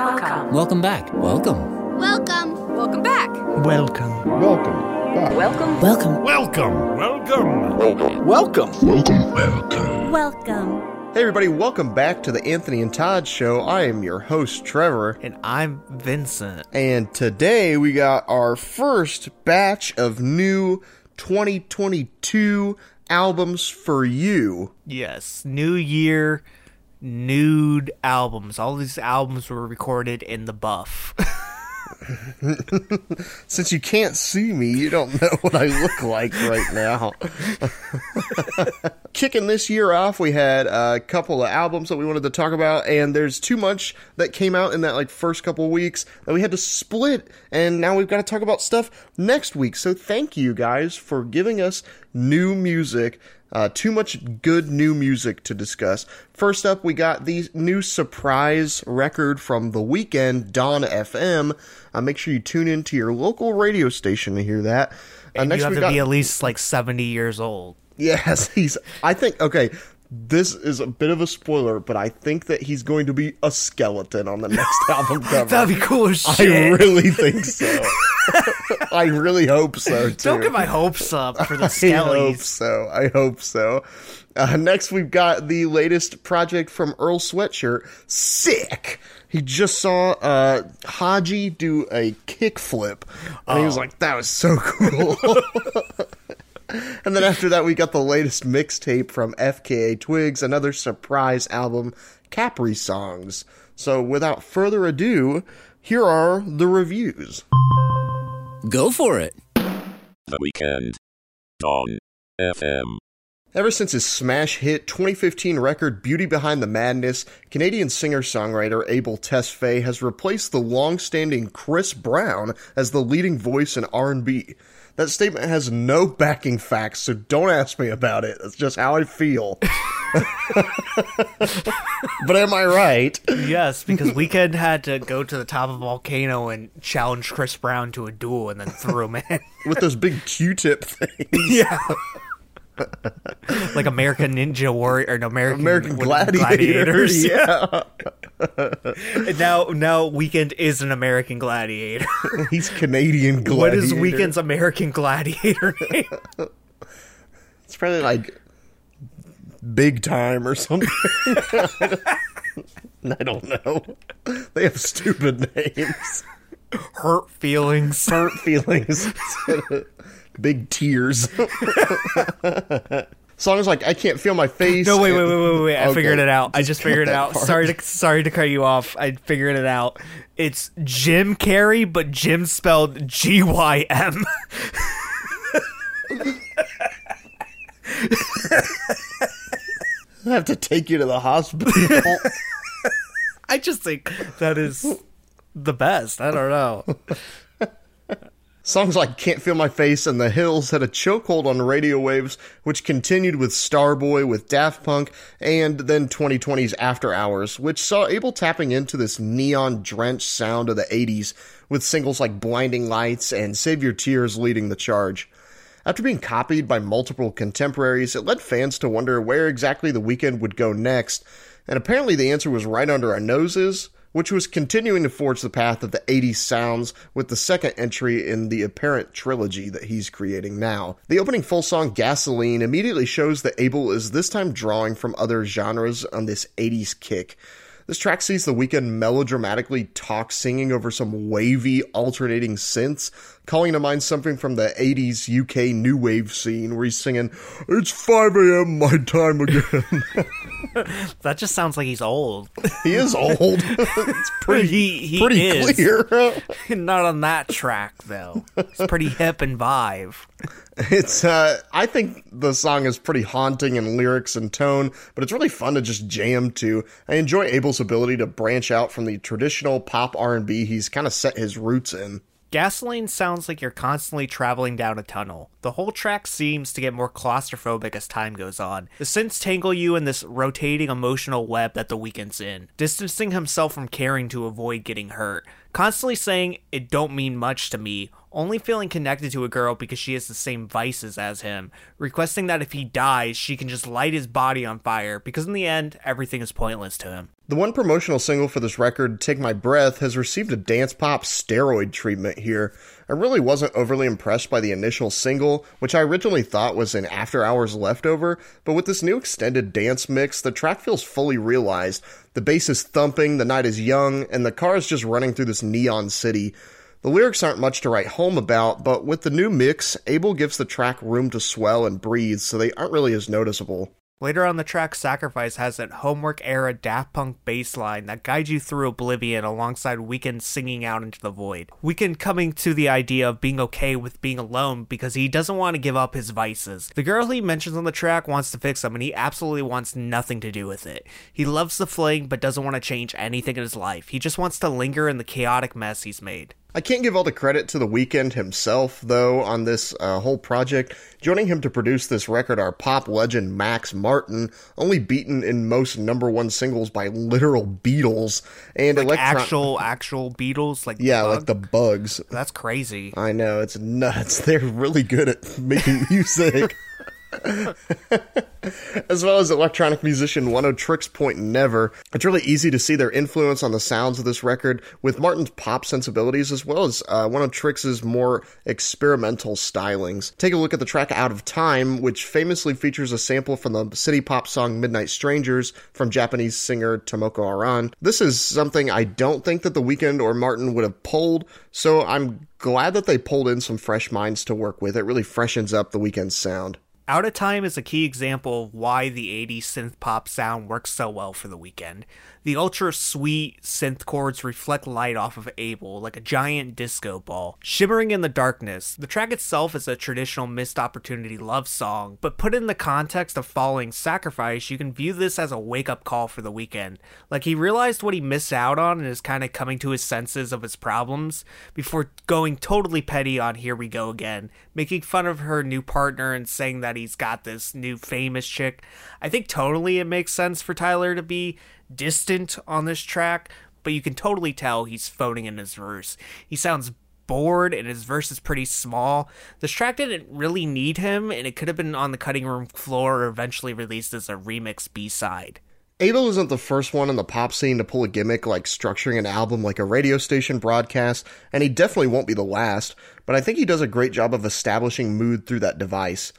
Welcome. Welcome back. Welcome. Welcome. Welcome back. Welcome. Welcome. Welcome. Welcome. Welcome. Welcome. Welcome. Welcome. Welcome. Welcome. Hey, everybody, welcome back to the Anthony and Todd Show. I am your host, Trevor, And I'm Vincent. and today we got our first batch of new 2022 albums for you. Yes, New Year, nude albums. All these albums were recorded in the buff. Since you can't see me, you don't know what I look like right now. Kicking this year off, we had a couple of albums that we wanted to talk about, and there's too much that came out in that like first couple weeks that we had to split, and now we've got to talk about stuff next week. So thank you guys for giving us new music. Uh, too much good new music to discuss. First up, we got the new surprise record from the Weeknd, Dawn FM. Uh, make sure you tune in to your local radio station to hear that. Uh, And you have to got- be at least like 70 years old. Yes, he's. I think. Okay, this is a bit of a spoiler, but I think that he's going to be a skeleton on the next album cover. That'd be cool as I really think so. I really hope so. Too. Don't get my hopes up for the I hope so. I hope so. Uh, next, we've got the latest project from Earl Sweatshirt. Sick. He just saw uh, Haji do a kickflip, and he was Oh. like, "That was so cool." and then after that, we got the latest mixtape from FKA Twigs, another surprise album, Capri Songs. So, without further ado, here are the reviews. Go for it. The Weeknd. Dawn. FM. Ever since his smash hit 2015 record Beauty Behind the Madness, Canadian singer-songwriter Abel Tesfaye has replaced the long-standing Chris Brown as the leading voice in R&B. That statement has no backing facts, so don't ask me about it. That's just how I feel. but am I right? Yes, because Weeknd had to go to the top of a volcano and challenge Chris Brown to a duel and then threw him in. With those big Q-tip things. yeah. like American Ninja Warrior or no American, American what- Gladiators. Yeah. Now now Weeknd is an American gladiator. He's Canadian gladiator. what is Weeknd's American gladiator name? It's probably like big time or something. I don't know. They have stupid names. Hurt feelings. Hurt feelings. big tears. Songs like I can't feel my face. No, wait, wait, wait, wait, wait! I Okay, figured it out. I just figured it out. part. Sorry to sorry to cut you off. I figured it out. It's Jim Carrey, but Jim spelled G Y M. I have to take you to the hospital. I just think that is the best. I don't know. Songs like Can't Feel My Face and The Hills had a chokehold on radio waves, which continued with Starboy with Daft Punk, and then 2020's After Hours, which saw Abel tapping into this neon drenched sound of the 80s, with singles like Blinding Lights and Save Your Tears leading the charge. After being copied by multiple contemporaries, it led fans to wonder where exactly the Weeknd would go next, and apparently the answer was right under our noses, which was continuing to forge the path of the 80s sounds with the second entry in the apparent trilogy that he's creating now. The opening full song Gasoline immediately shows that Abel is this time drawing from other genres on this 80s kick. This track sees the Weeknd melodramatically talk singing over some wavy alternating synths, calling to mind something from the 80s UK new wave scene where he's singing, It's 5 a.m. my time again. That just sounds like he's old. he is old. it's pretty, he he pretty is. clear. Not on that track though. It's pretty hip and vibe. It's uh I think the song is pretty haunting in lyrics and tone, but it's really fun to just jam to. I enjoy Abel's ability to branch out from the traditional pop R&B he's kind of set his roots in. Gasoline sounds like you're constantly traveling down a tunnel. The whole track seems to get more claustrophobic as time goes on. The synths tangle you in this rotating emotional web that the Weeknd's in, distancing himself from caring to avoid getting hurt. Constantly saying it don't mean much to me, only feeling connected to a girl because she has the same vices as him, requesting that if he dies, she can just light his body on fire because in the end, everything is pointless to him. The one promotional single for this record, Take My Breath, has received a dance pop steroid treatment here. I really wasn't overly impressed by the initial single, which I originally thought was an after hours leftover, but with this new extended dance mix, the track feels fully realized. The bass is thumping, the night is young, and the car is just running through this neon city. The lyrics aren't much to write home about, but with the new mix, Abel gives the track room to swell and breathe, so they aren't really as noticeable. Later on the track, Sacrifice has that homework era Daft Punk bass line that guides you through oblivion alongside Weeknd singing out into the void. Weeknd coming to the idea of being okay with being alone because he doesn't want to give up his vices. The girl he mentions on the track wants to fix him and he absolutely wants nothing to do with it. He loves the fling but doesn't want to change anything in his life. He just wants to linger in the chaotic mess he's made. I can't give all the credit to the Weeknd himself, though, on this uh, whole project. Joining him to produce this record are pop legend Max Martin, only beaten in most number one singles by literal Beatles and Like electron- actual, actual Beatles, like yeah, Bug? like the Bugs. That's crazy. I know it's nuts. They're really good at making music. as well as electronic musician Oneohtrix Point Never. It's really easy to see their influence on the sounds of this record with Martin's pop sensibilities as well as uh, Oneohtrix' more experimental stylings. Take a look at the track Out of Time, which famously features a sample from the city pop song Midnight Strangers from Japanese singer Tomoko Aran. This is something I don't think that The Weeknd or Martin would have pulled, so I'm glad that they pulled in some fresh minds to work with. It really freshens up The Weeknd's sound. Out of Time is a key example of why the 80s synth pop sound works so well for the Weeknd. The ultra sweet synth chords reflect light off of Abel like a giant disco ball, shimmering in the darkness. The track itself is a traditional missed opportunity love song, but put in the context of following Sacrifice, you can view this as a wake up call for the Weeknd. Like he realized what he missed out on and is kind of coming to his senses of his problems before going totally petty on Here We Go Again, making fun of her new partner and saying that he's got this new famous chick. I think totally it makes sense for Tyler to be distant on this track, but you can totally tell he's phoning in his verse. He sounds bored and his verse is pretty small. This track didn't really need him, and it could have been on the cutting room floor or eventually released as a remix B side. Abel isn't the first one in the pop scene to pull a gimmick like structuring an album like a radio station broadcast, and he definitely won't be the last, but I think he does a great job of establishing mood through that device.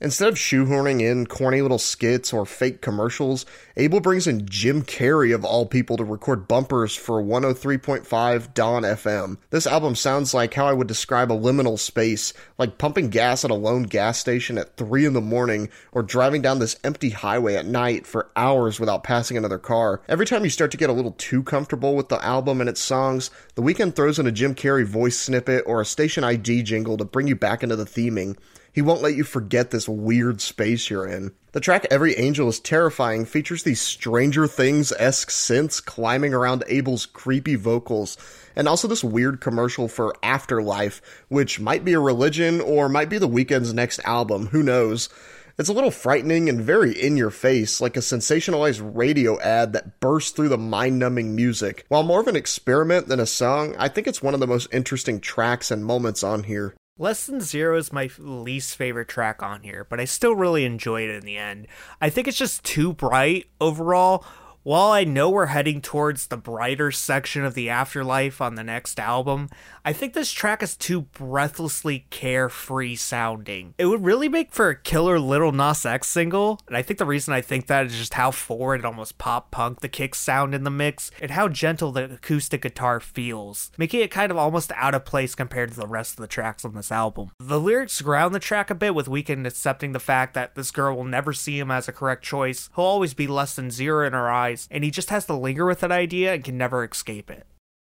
Instead of shoehorning in corny little skits or fake commercials, Abel brings in Jim Carrey of all people to record bumpers for 103.5 Dawn FM. This album sounds like how I would describe a liminal space, like pumping gas at a lone gas station at 3 in the morning or driving down this empty highway at night for hours without passing another car. Every time you start to get a little too comfortable with the album and its songs, The Weeknd throws in a Jim Carrey voice snippet or a station ID jingle to bring you back into the theming. He won't let you forget this weird space you're in. The track Every Angel is Terrifying features these Stranger Things esque synths climbing around Abel's creepy vocals, and also this weird commercial for Afterlife, which might be a religion or might be the Weeknd's next album, who knows. It's a little frightening and very in your face, like a sensationalized radio ad that bursts through the mind numbing music. While more of an experiment than a song, I think it's one of the most interesting tracks and moments on here. Less Than Zero is my least favorite track on here, but I still really enjoyed it in the end. I think it's just too bright overall. While I know we're heading towards the brighter section of the afterlife on the next album, I think this track is too breathlessly carefree sounding. It would really make for a killer Lil Nas X single, and I think the reason I think that is just how forward and almost pop punk the kicks sound in the mix, and how gentle the acoustic guitar feels, making it kind of almost out of place compared to the rest of the tracks on this album. The lyrics ground the track a bit with Weeknd accepting the fact that this girl will never see him as a correct choice, he'll always be less than zero in her eyes, and he just has to linger with that idea and can never escape it.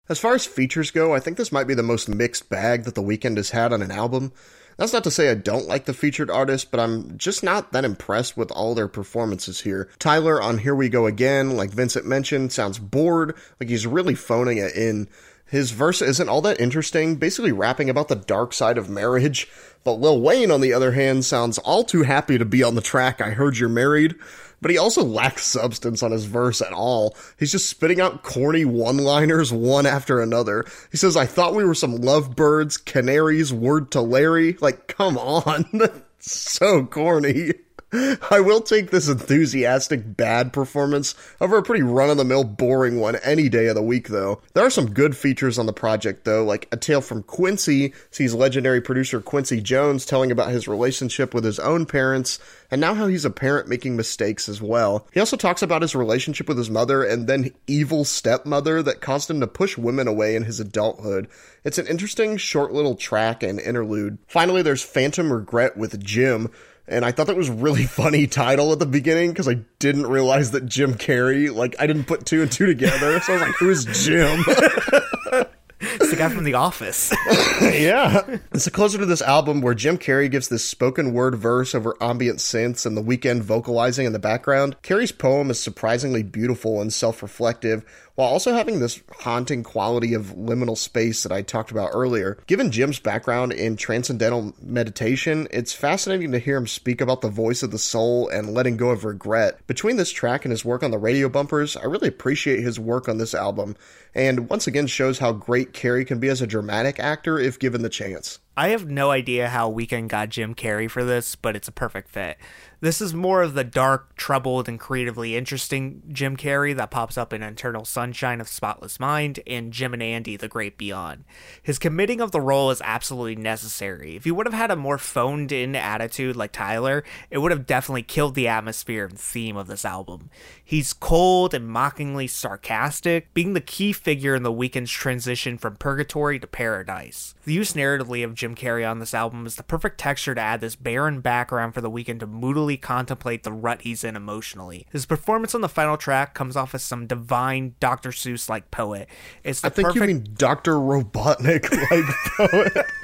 As far as features go, I think this might be the most mixed bag that The Weeknd has had on an album. That's not to say I don't like the featured artists, but I'm just not that impressed with all their performances here. Tyler on Here We Go Again, like Vincent mentioned, sounds bored, like he's really phoning it in. His verse isn't all that interesting, basically rapping about the dark side of marriage. But Lil Wayne, on the other hand, sounds all too happy to be on the track I Heard You're Married. But he also lacks substance on his verse at all. He's just spitting out corny one liners one after another. He says, I thought we were some lovebirds, canaries, word to Larry. Like, come on. so corny. I will take this enthusiastic bad performance over a pretty run of the mill boring one any day of the week, though. There are some good features on the project, though, like A Tale from Quincy sees legendary producer Quincy Jones telling about his relationship with his own parents and now how he's a parent making mistakes as well. He also talks about his relationship with his mother and then evil stepmother that caused him to push women away in his adulthood. It's an interesting short little track and interlude. Finally, there's Phantom Regret with Jim, and I thought that was really funny title at the beginning because I didn't realize that Jim Carrey, like I didn't put two and two together. So I was like, who's Jim? It's the guy from The Office. yeah. It's a closer to this album where Jim Carrey gives this spoken word verse over ambient synths and the Weeknd vocalizing in the background. Carrey's poem is surprisingly beautiful and self reflective, while also having this haunting quality of liminal space that I talked about earlier. Given Jim's background in transcendental meditation, it's fascinating to hear him speak about the voice of the soul and letting go of regret. Between this track and his work on the radio bumpers, I really appreciate his work on this album, and once again shows how great Carrey can be as a dramatic actor if given the chance. I have no idea how Weeknd got Jim Carrey for this, but it's a perfect fit. This is more of the dark, troubled, and creatively interesting Jim Carrey that pops up in Eternal Sunshine of Spotless Mind and Jim and Andy The Great Beyond. His committing of the role is absolutely necessary. If he would have had a more phoned in attitude like Tyler, it would have definitely killed the atmosphere and theme of this album. He's cold and mockingly sarcastic, being the key figure in the Weeknd's transition from purgatory to paradise. The use narratively of Jim Carrey on this album is the perfect texture to add this barren background for the Weeknd to moodily contemplate the rut he's in emotionally. His performance on the final track comes off as some divine Dr. Seuss like poet. It's the I think perfect you mean Dr. Robotnik like poet.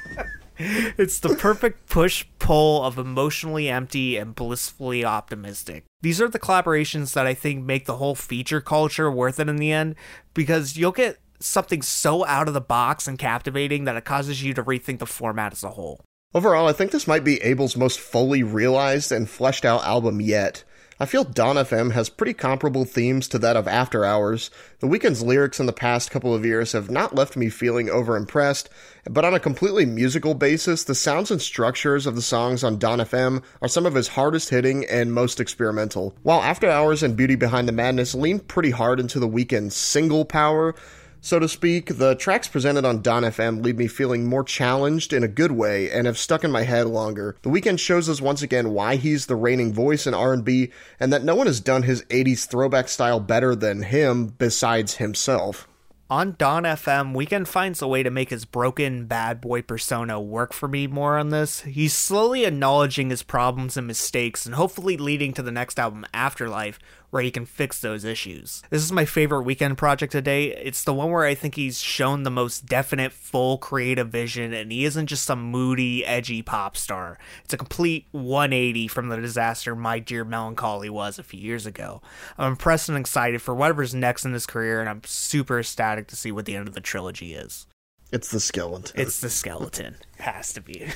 It's the perfect push pull of emotionally empty and blissfully optimistic. These are the collaborations that I think make the whole feature culture worth it in the end because you'll get something so out of the box and captivating that it causes you to rethink the format as a whole. Overall, I think this might be Abel's most fully realized and fleshed out album yet. I feel Dawn FM has pretty comparable themes to that of After Hours. The Weeknd's lyrics in the past couple of years have not left me feeling overimpressed, but on a completely musical basis, the sounds and structures of the songs on Dawn FM are some of his hardest hitting and most experimental. While After Hours and Beauty Behind the Madness lean pretty hard into the Weeknd's single power, so to speak, the tracks presented on Dawn FM leave me feeling more challenged in a good way and have stuck in my head longer. The Weeknd shows us once again why he's the reigning voice in R&B and that no one has done his 80s throwback style better than him besides himself. On Dawn FM, Weeknd finds a way to make his broken bad boy persona work for me more on this. He's slowly acknowledging his problems and mistakes and hopefully leading to the next album, Afterlife, where he can fix those issues. This is my favorite Weeknd project today. It's the one where I think he's shown the most definite, full creative vision, and he isn't just some moody, edgy pop star. It's a complete 180 from the disaster My Dear Melancholy was a few years ago. I'm impressed and excited for whatever's next in his career, and I'm super ecstatic to see what the end of the trilogy is. It's the skeleton. It's the skeleton. Has to be.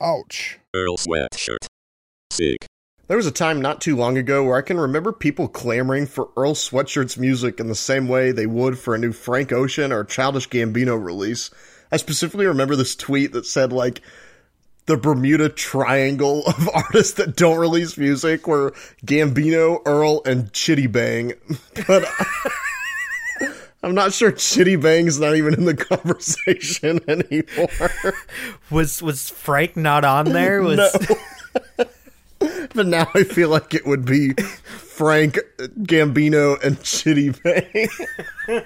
Ouch. Earl Sweatshirt. Sick. There was a time not too long ago where I can remember people clamoring for Earl Sweatshirt's music in the same way they would for a new Frank Ocean or Childish Gambino release. I specifically remember this tweet that said, like, the Bermuda Triangle of artists that don't release music were Gambino, Earl, and Chitty Bang. But I'm not sure Chitty Bang's not even in the conversation anymore. Was was Frank not on there? Was No. but now I feel like it would be Frank Gambino and Chitty Bang.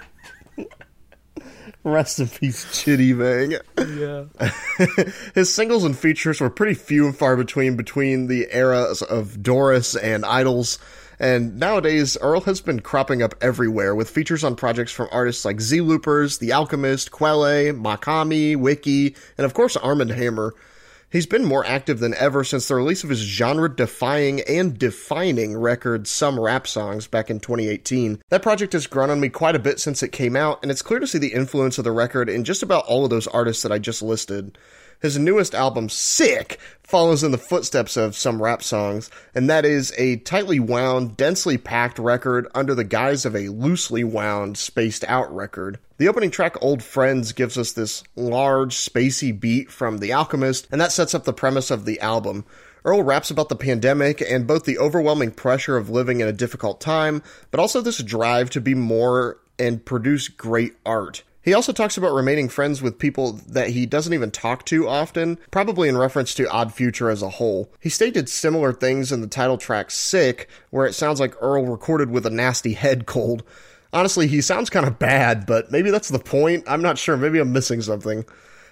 Rest in peace, Chitty Bang. yeah. His singles and features were pretty few and far between between the eras of Doris and Idols. And nowadays, Earl has been cropping up everywhere with features on projects from artists like ZelooperZ, The Alchemist, Quelle, Makami, Wiki, and of course Armand Hammer. He's been more active than ever since the release of his genre defying and defining record Some Rap Songs back in 2018. That project has grown on me quite a bit since it came out, and it's clear to see the influence of the record in just about all of those artists that I just listed. His newest album, Sick, follows in the footsteps of some rap songs, and that is a tightly wound, densely packed record under the guise of a loosely wound, spaced out record. The opening track, Old Friends, gives us this large, spacey beat from The Alchemist, and that sets up the premise of the album. Earl raps about the pandemic and both the overwhelming pressure of living in a difficult time, but also this drive to be more and produce great art. He also talks about remaining friends with people that he doesn't even talk to often, probably in reference to Odd Future as a whole. He stated similar things in the title track Sick, where it sounds like Earl recorded with a nasty head cold. Honestly, he sounds kind of bad, but maybe that's the point. I'm not sure. Maybe I'm missing something.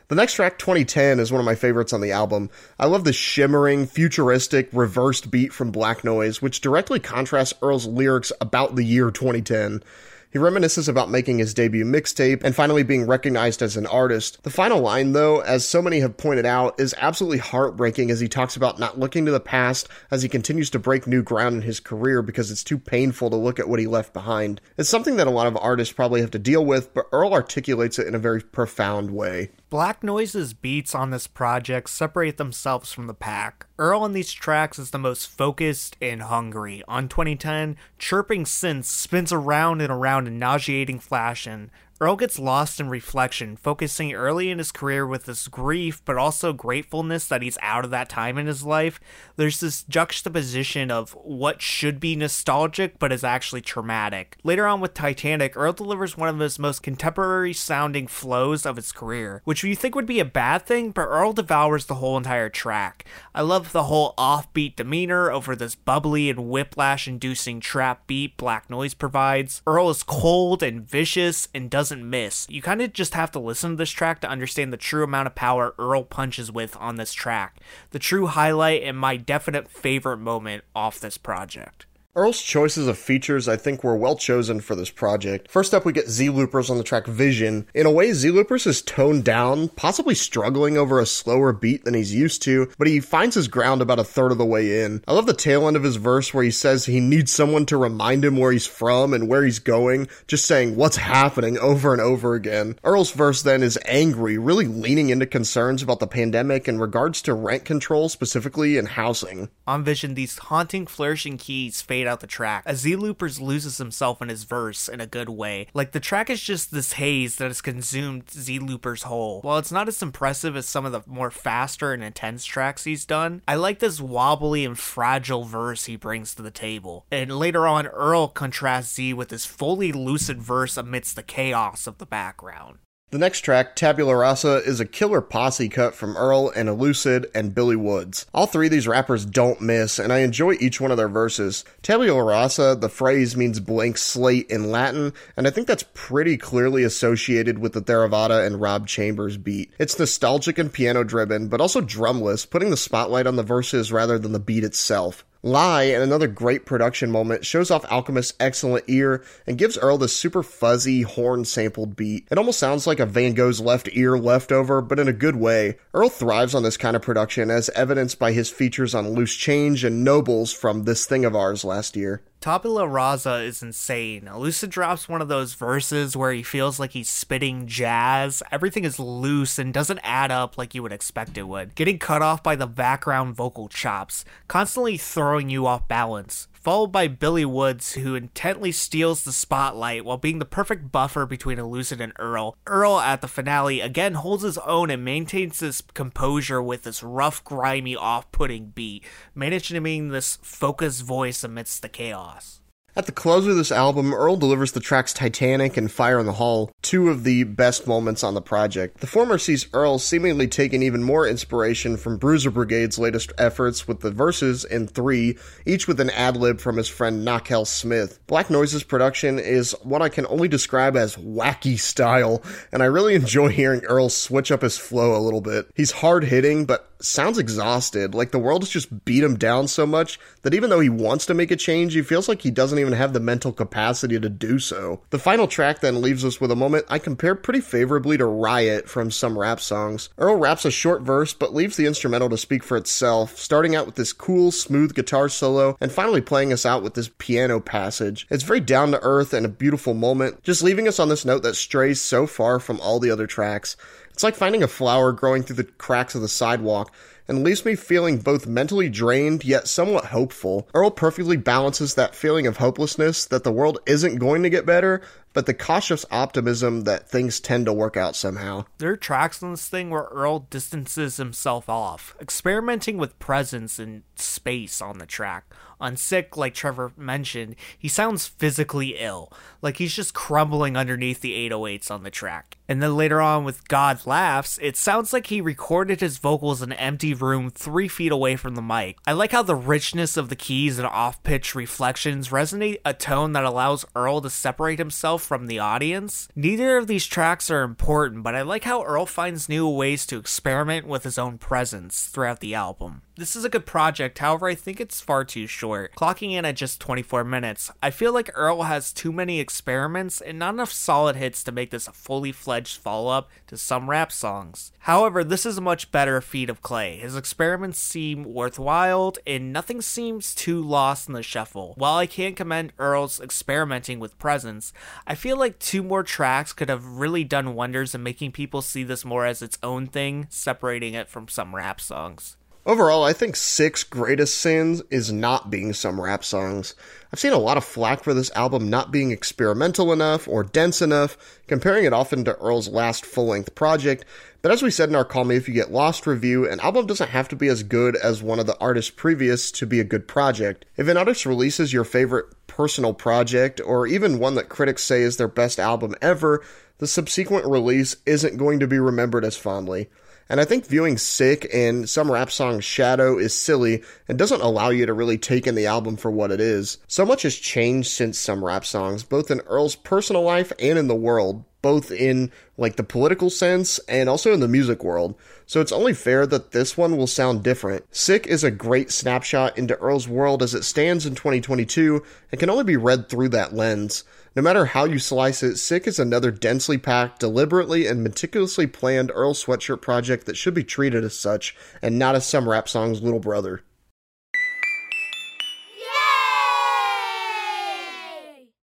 The next track, 2010, is one of my favorites on the album. I love the shimmering, futuristic, reversed beat from Black Noise, which directly contrasts Earl's lyrics about the year 2010. He reminisces about making his debut mixtape and finally being recognized as an artist. The final line, though, as so many have pointed out, is absolutely heartbreaking as he talks about not looking to the past as he continues to break new ground in his career because it's too painful to look at what he left behind. It's something that a lot of artists probably have to deal with, but Earl articulates it in a very profound way. Black Noise's beats on this project separate themselves from the pack. Earl on these tracks is the most focused and hungry. On 2010, Chirping Synths spins around and around in nauseating fashion, Earl gets lost in reflection, focusing early in his career with this grief, but also gratefulness that he's out of that time in his life. There's this juxtaposition of what should be nostalgic, but is actually traumatic. Later on with Titanic, Earl delivers one of his most contemporary sounding flows of his career, which you think would be a bad thing, but Earl devours the whole entire track. I love the whole offbeat demeanor over this bubbly and whiplash inducing trap beat Black Noise provides. Earl is cold and vicious and does doesn't miss. You kind of just have to listen to this track to understand the true amount of power Earl punches with on this track. The true highlight and my definite favorite moment off this project. Earl's choices of features, I think, were well chosen for this project. First up, we get ZelooperZ on the track Vision. In a way, ZelooperZ is toned down, possibly struggling over a slower beat than he's used to, but he finds his ground about a third of the way in. I love the tail end of his verse where he says he needs someone to remind him where he's from and where he's going, just saying what's happening over and over again. Earl's verse then is angry, really leaning into concerns about the pandemic in regards to rent control, specifically in housing. On Vision, these haunting, flourishing keys fade out the track. As ZelooperZ loses himself in his verse in a good way. Like the track is just this haze that has consumed ZelooperZ whole. While it's not as impressive as some of the more faster and intense tracks he's done, I like this wobbly and fragile verse he brings to the table. And later on, Earl contrasts Z with his fully lucid verse amidst the chaos of the background. The next track, Tabula Rasa, is a killer posse cut from Earl and Elucid and Billy Woods. All three of these rappers don't miss, and I enjoy each one of their verses. Tabula Rasa, the phrase means blank slate in Latin, and I think that's pretty clearly associated with the Theravada and Rob Chambers beat. It's nostalgic and piano driven, but also drumless, putting the spotlight on the verses rather than the beat itself. Lie, and another great production moment, shows off Alchemist's excellent ear and gives Earl this super fuzzy, horn sampled beat. It almost sounds like a Van Gogh's left ear leftover, but in a good way. Earl thrives on this kind of production, as evidenced by his features on Loose Change and Nobles from This Thing of Ours last year. Tabula Rasa is insane. Lucid drops one of those verses where he feels like he's spitting jazz. Everything is loose and doesn't add up like you would expect it would. Getting cut off by the background vocal chops, constantly throwing you off balance followed by Billy Woods, who intently steals the spotlight while being the perfect buffer between Elucid and Earl. Earl, at the finale, again holds his own and maintains this composure with this rough, grimy, off putting beat, managing to maintain this focused voice amidst the chaos. At the close of this album, Earl delivers the tracks Titanic and Fire in the Hall, two of the best moments on the project. The former sees Earl seemingly taking even more inspiration from Bruiser Brigade's latest efforts with the verses in three, each with an ad lib from his friend Na-Kel Smith. Black Noise's production is what I can only describe as wacky style, and I really enjoy hearing Earl switch up his flow a little bit. He's hard hitting, but sounds exhausted. Like the world has just beat him down so much that even though he wants to make a change, he feels like he doesn't even have the mental capacity to do so. The final track then leaves us with a moment I compare pretty favorably to Riot from some rap songs. Earl raps a short verse but leaves the instrumental to speak for itself, starting out with this cool, smooth guitar solo and finally playing us out with this piano passage. It's very down to earth and a beautiful moment, just leaving us on this note that strays so far from all the other tracks. It's like finding a flower growing through the cracks of the sidewalk and leaves me feeling both mentally drained yet somewhat hopeful. Earl perfectly balances that feeling of hopelessness that the world isn't going to get better, but the cautious optimism that things tend to work out somehow. There are tracks on this thing where Earl distances himself off, experimenting with presence and space on the track. On Sick, like Trevor mentioned, he sounds physically ill, like he's just crumbling underneath the 808s on the track. And then later on with God Laughs, it sounds like he recorded his vocals in an empty room three feet away from the mic. I like how the richness of the keys and off pitch reflections resonate a tone that allows Earl to separate himself from the audience. Neither of these tracks are important, but I like how Earl finds new ways to experiment with his own presence throughout the album. This is a good project, however, I think it's far too short. Clocking in at just 24 minutes, I feel like Earl has too many experiments and not enough solid hits to make this a fully fledged follow up to some rap songs. However, this is a much better feat of clay. His experiments seem worthwhile, and nothing seems too lost in the shuffle. While I can't commend Earl's experimenting with presence, I feel like two more tracks could have really done wonders in making people see this more as its own thing, separating it from some rap songs. Overall, I think Six greatest sins is not being some rap songs. I've seen a lot of flack for this album not being experimental enough or dense enough, comparing it often to Earl's last full length project, but as we said in our Call Me If You Get Lost review, an album doesn't have to be as good as one of the artists previous to be a good project. If an artist releases your favorite personal project, or even one that critics say is their best album ever, the subsequent release isn't going to be remembered as fondly. And I think viewing Sick and some rap song Shadow is silly and doesn't allow you to really take in the album for what it is. So much has changed since some rap songs, both in Earl's personal life and in the world, both in like the political sense and also in the music world. So it's only fair that this one will sound different. Sick is a great snapshot into Earl's world as it stands in 2022 and can only be read through that lens. No matter how you slice it, Sick is another densely packed, deliberately and meticulously planned Earl Sweatshirt project that should be treated as such, and not as some rap song's little brother.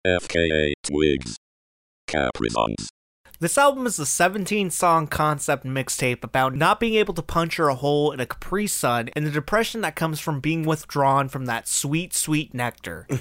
FKA Twigs. Capri Songs. This album is a 17 song concept mixtape about not being able to puncture a hole in a Capri Sun and the depression that comes from being withdrawn from that sweet, sweet nectar.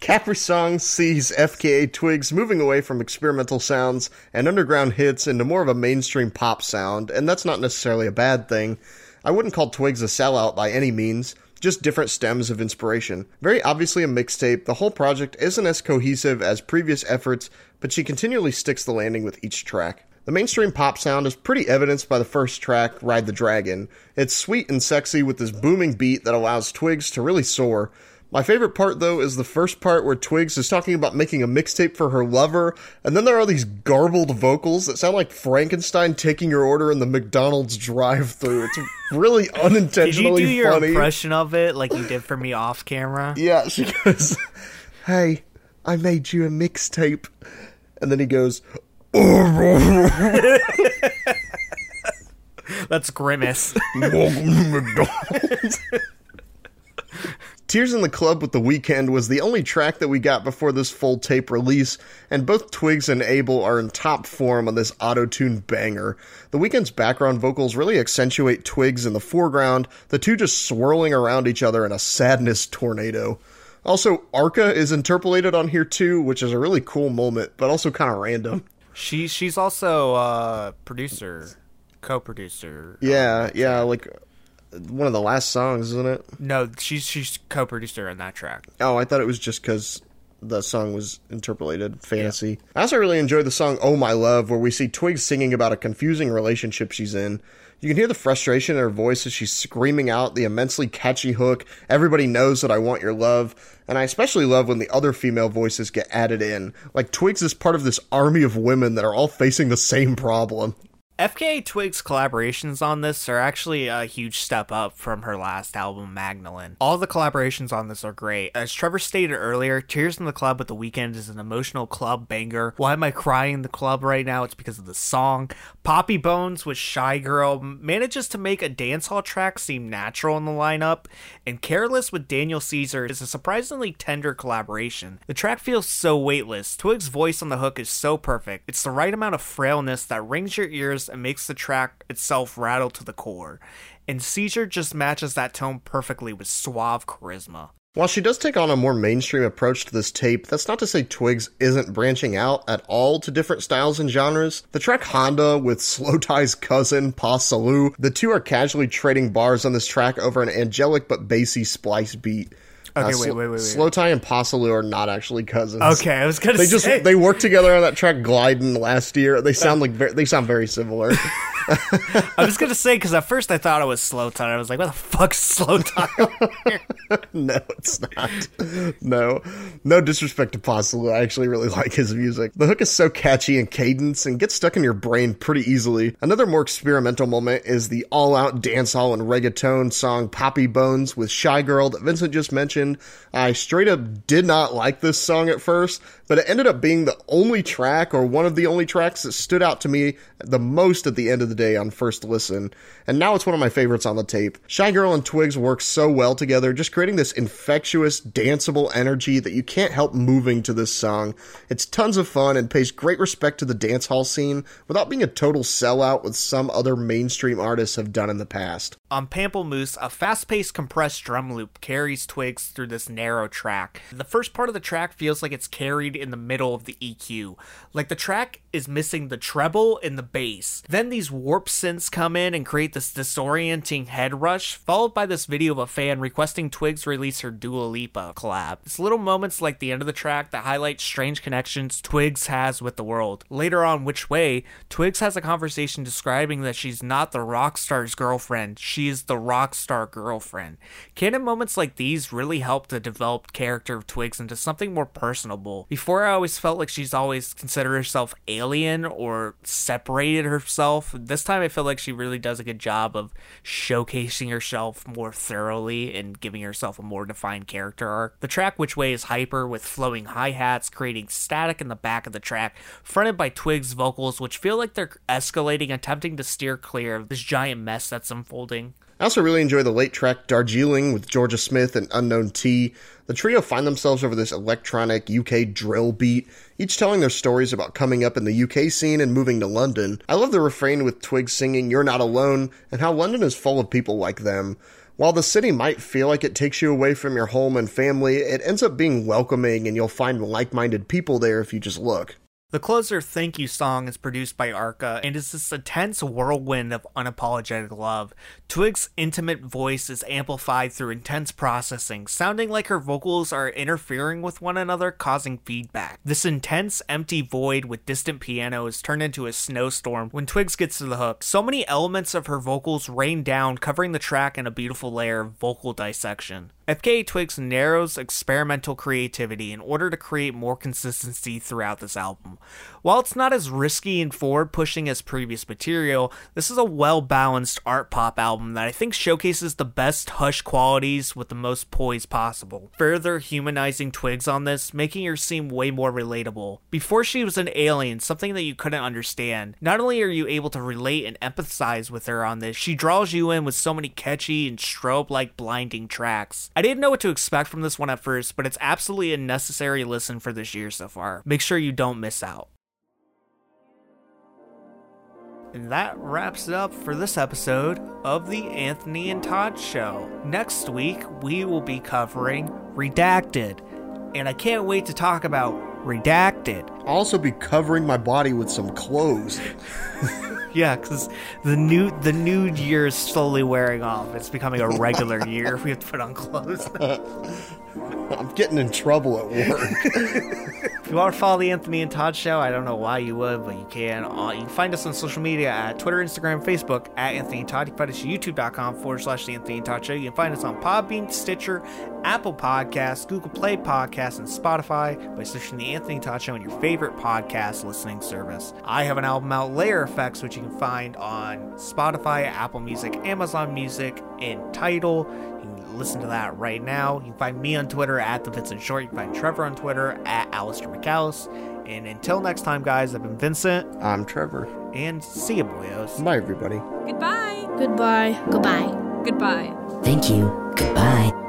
Capri Song sees FKA Twigs moving away from experimental sounds and underground hits into more of a mainstream pop sound, and that's not necessarily a bad thing. I wouldn't call Twigs a sellout by any means, just different stems of inspiration. Very obviously a mixtape, the whole project isn't as cohesive as previous efforts, but she continually sticks the landing with each track. The mainstream pop sound is pretty evidenced by the first track, Ride the Dragon. It's sweet and sexy with this booming beat that allows Twigs to really soar. My favorite part, though, is the first part where Twigs is talking about making a mixtape for her lover, and then there are these garbled vocals that sound like Frankenstein taking your order in the McDonald's drive-through. It's really unintentionally funny. Did you do your impression of it like you did for me off camera? Yeah, she goes, "Hey, I made you a mixtape," and then he goes, That's Grimace. Welcome to McDonald's. Tears in the Club with the Weeknd was the only track that we got before this full tape release, and both Twigs and Abel are in top form on this auto-tuned banger. The Weeknd's background vocals really accentuate Twigs in the foreground, the two just swirling around each other in a sadness tornado. Also, Arca is interpolated on here too, which is a really cool moment, but also kind of random. She she's also uh producer, co-producer. Yeah, yeah, like one of the last songs, isn't it? No, she's she's co-producer on that track. Oh, I thought it was just because the song was interpolated fantasy. I also really enjoyed the song "Oh My Love," where we see Twigs singing about a confusing relationship she's in. You can hear the frustration in her voice as she's screaming out the immensely catchy hook, Everybody knows that I want your love. And I especially love when the other female voices get added in. Like Twigs is part of this army of women that are all facing the same problem. FKA Twigs collaborations on this are actually a huge step up from her last album, Magdalene. All the collaborations on this are great. As Trevor stated earlier, Tears in the Club with the Weeknd is an emotional club banger. Why am I crying in the club right now? It's because of the song. Papi Bones with Shygirl manages to make a dancehall track seem natural in the lineup, and Careless with Daniel Caesar is a surprisingly tender collaboration. The track feels so weightless. Twigs' voice on the hook is so perfect. It's the right amount of frailness that rings your ears and makes the track itself rattle to the core. And Caesar just matches that tone perfectly with suave charisma. While she does take on a more mainstream approach to this tape, that's not to say Twigs isn't branching out at all to different styles and genres. The track Honda with Slowthai's cousin, Pa the two are casually trading bars on this track over an angelic but bassy splice beat. Okay, Uh, wait, wait, wait, wait. Slowthai and Pa are not actually cousins. Okay, I was gonna They just say. they worked together on that track Gliding last year. They sound like very, they sound very similar. I was gonna say because at first I thought it was slow time. I was like, "What the fuck's slow time?" no, it's not. No, no disrespect to Pa I actually really like his music. The hook is so catchy and cadence and gets stuck in your brain pretty easily. Another more experimental moment is the all-out dancehall and reggaeton song "Papi Bones" with Shygirl that Vincent just mentioned. I straight up did not like this song at first, but it ended up being the only track or one of the only tracks that stood out to me the most at the end of the day on first listen. And now it's one of my favorites on the tape. Shygirl and Twigs work so well together, just creating this infectious, danceable energy that you can't help moving to this song. It's tons of fun and pays great respect to the dance hall scene without being a total sellout with some other mainstream artists have done in the past. On Pamplemousse, a fast paced compressed drum loop carries Twigs through this narrow track. The first part of the track feels like it's carried in the middle of the EQ. Like the track is missing the treble and the bass. Then these warp synths come in and create this disorienting head rush, followed by this video of a fan requesting Twigs release her Dua Lipa collab. It's little moments like the end of the track that highlight strange connections Twigs has with the world. Later on, Which Way, Twigs has a conversation describing that she's not the rock star's girlfriend, she is the rock star girlfriend. Canon moments like these really help the developed character of Twigs into something more personable. Before, I always felt like she's always considered herself alien or separated herself. This time, I feel like she really does a good job of showcasing herself more thoroughly and giving herself a more defined character arc. The track Which Way is hyper with flowing hi hats, creating static in the back of the track, fronted by Twigs' vocals, which feel like they're escalating, attempting to steer clear of this giant mess that's unfolding. I also really enjoy the late track Darjeeling with Jorja Smith and Unknown T. The trio find themselves over this electronic UK drill beat, each telling their stories about coming up in the UK scene and moving to London. I love the refrain with Twigs singing You're Not Alone and how London is full of people like them. While the city might feel like it takes you away from your home and family, it ends up being welcoming and you'll find like minded people there if you just look. The closer thank you song is produced by Arca and is this intense whirlwind of unapologetic love. Twig's intimate voice is amplified through intense processing, sounding like her vocals are interfering with one another, causing feedback. This intense, empty void with distant piano is turned into a snowstorm when Twigs gets to the hook. So many elements of her vocals rain down, covering the track in a beautiful layer of vocal dissection. FKA Twigs narrows experimental creativity in order to create more consistency throughout this album. While it's not as risky and forward pushing as previous material, this is a well balanced art pop album that I think showcases the best hush qualities with the most poise possible. Further humanizing Twigs on this, making her seem way more relatable. Before she was an alien, something that you couldn't understand. Not only are you able to relate and empathize with her on this, she draws you in with so many catchy and strobe like blinding tracks. I didn't know what to expect from this one at first, but it's absolutely a necessary listen for this year so far. Make sure you don't miss out. And that wraps it up for this episode of the Anthony and Todd Show. Next week, we will be covering Redacted. And I can't wait to talk about Redacted. I'll also be covering my body with some clothes. Yeah, because the new the nude year is slowly wearing off. It's becoming a regular year. We have to put on clothes. I'm getting in trouble at work. If you want to follow the Anthony and Todd Show, I don't know why you would, but you can. Uh, you can find us on social media at Twitter, Instagram, Facebook at Anthony and Todd. You can find us at youtube.com forward slash the Anthony and Todd Show. You can find us on Podbean, Stitcher, Apple Podcasts, Google Play Podcasts, and Spotify by searching the Anthony and Todd Show on your favorite podcast listening service. I have an album out, Layer Effects, which you can find on Spotify, Apple Music, Amazon Music, and Tidal. You can listen to that right now. You can find me on Twitter at the Vincent Short. You can find Trevor on Twitter at Alistair McAllis. And until next time, guys, I've been Vincent, I'm Trevor. and see you, boyos. Bye, everybody. Goodbye. Goodbye. Goodbye. Goodbye. Thank you. Goodbye.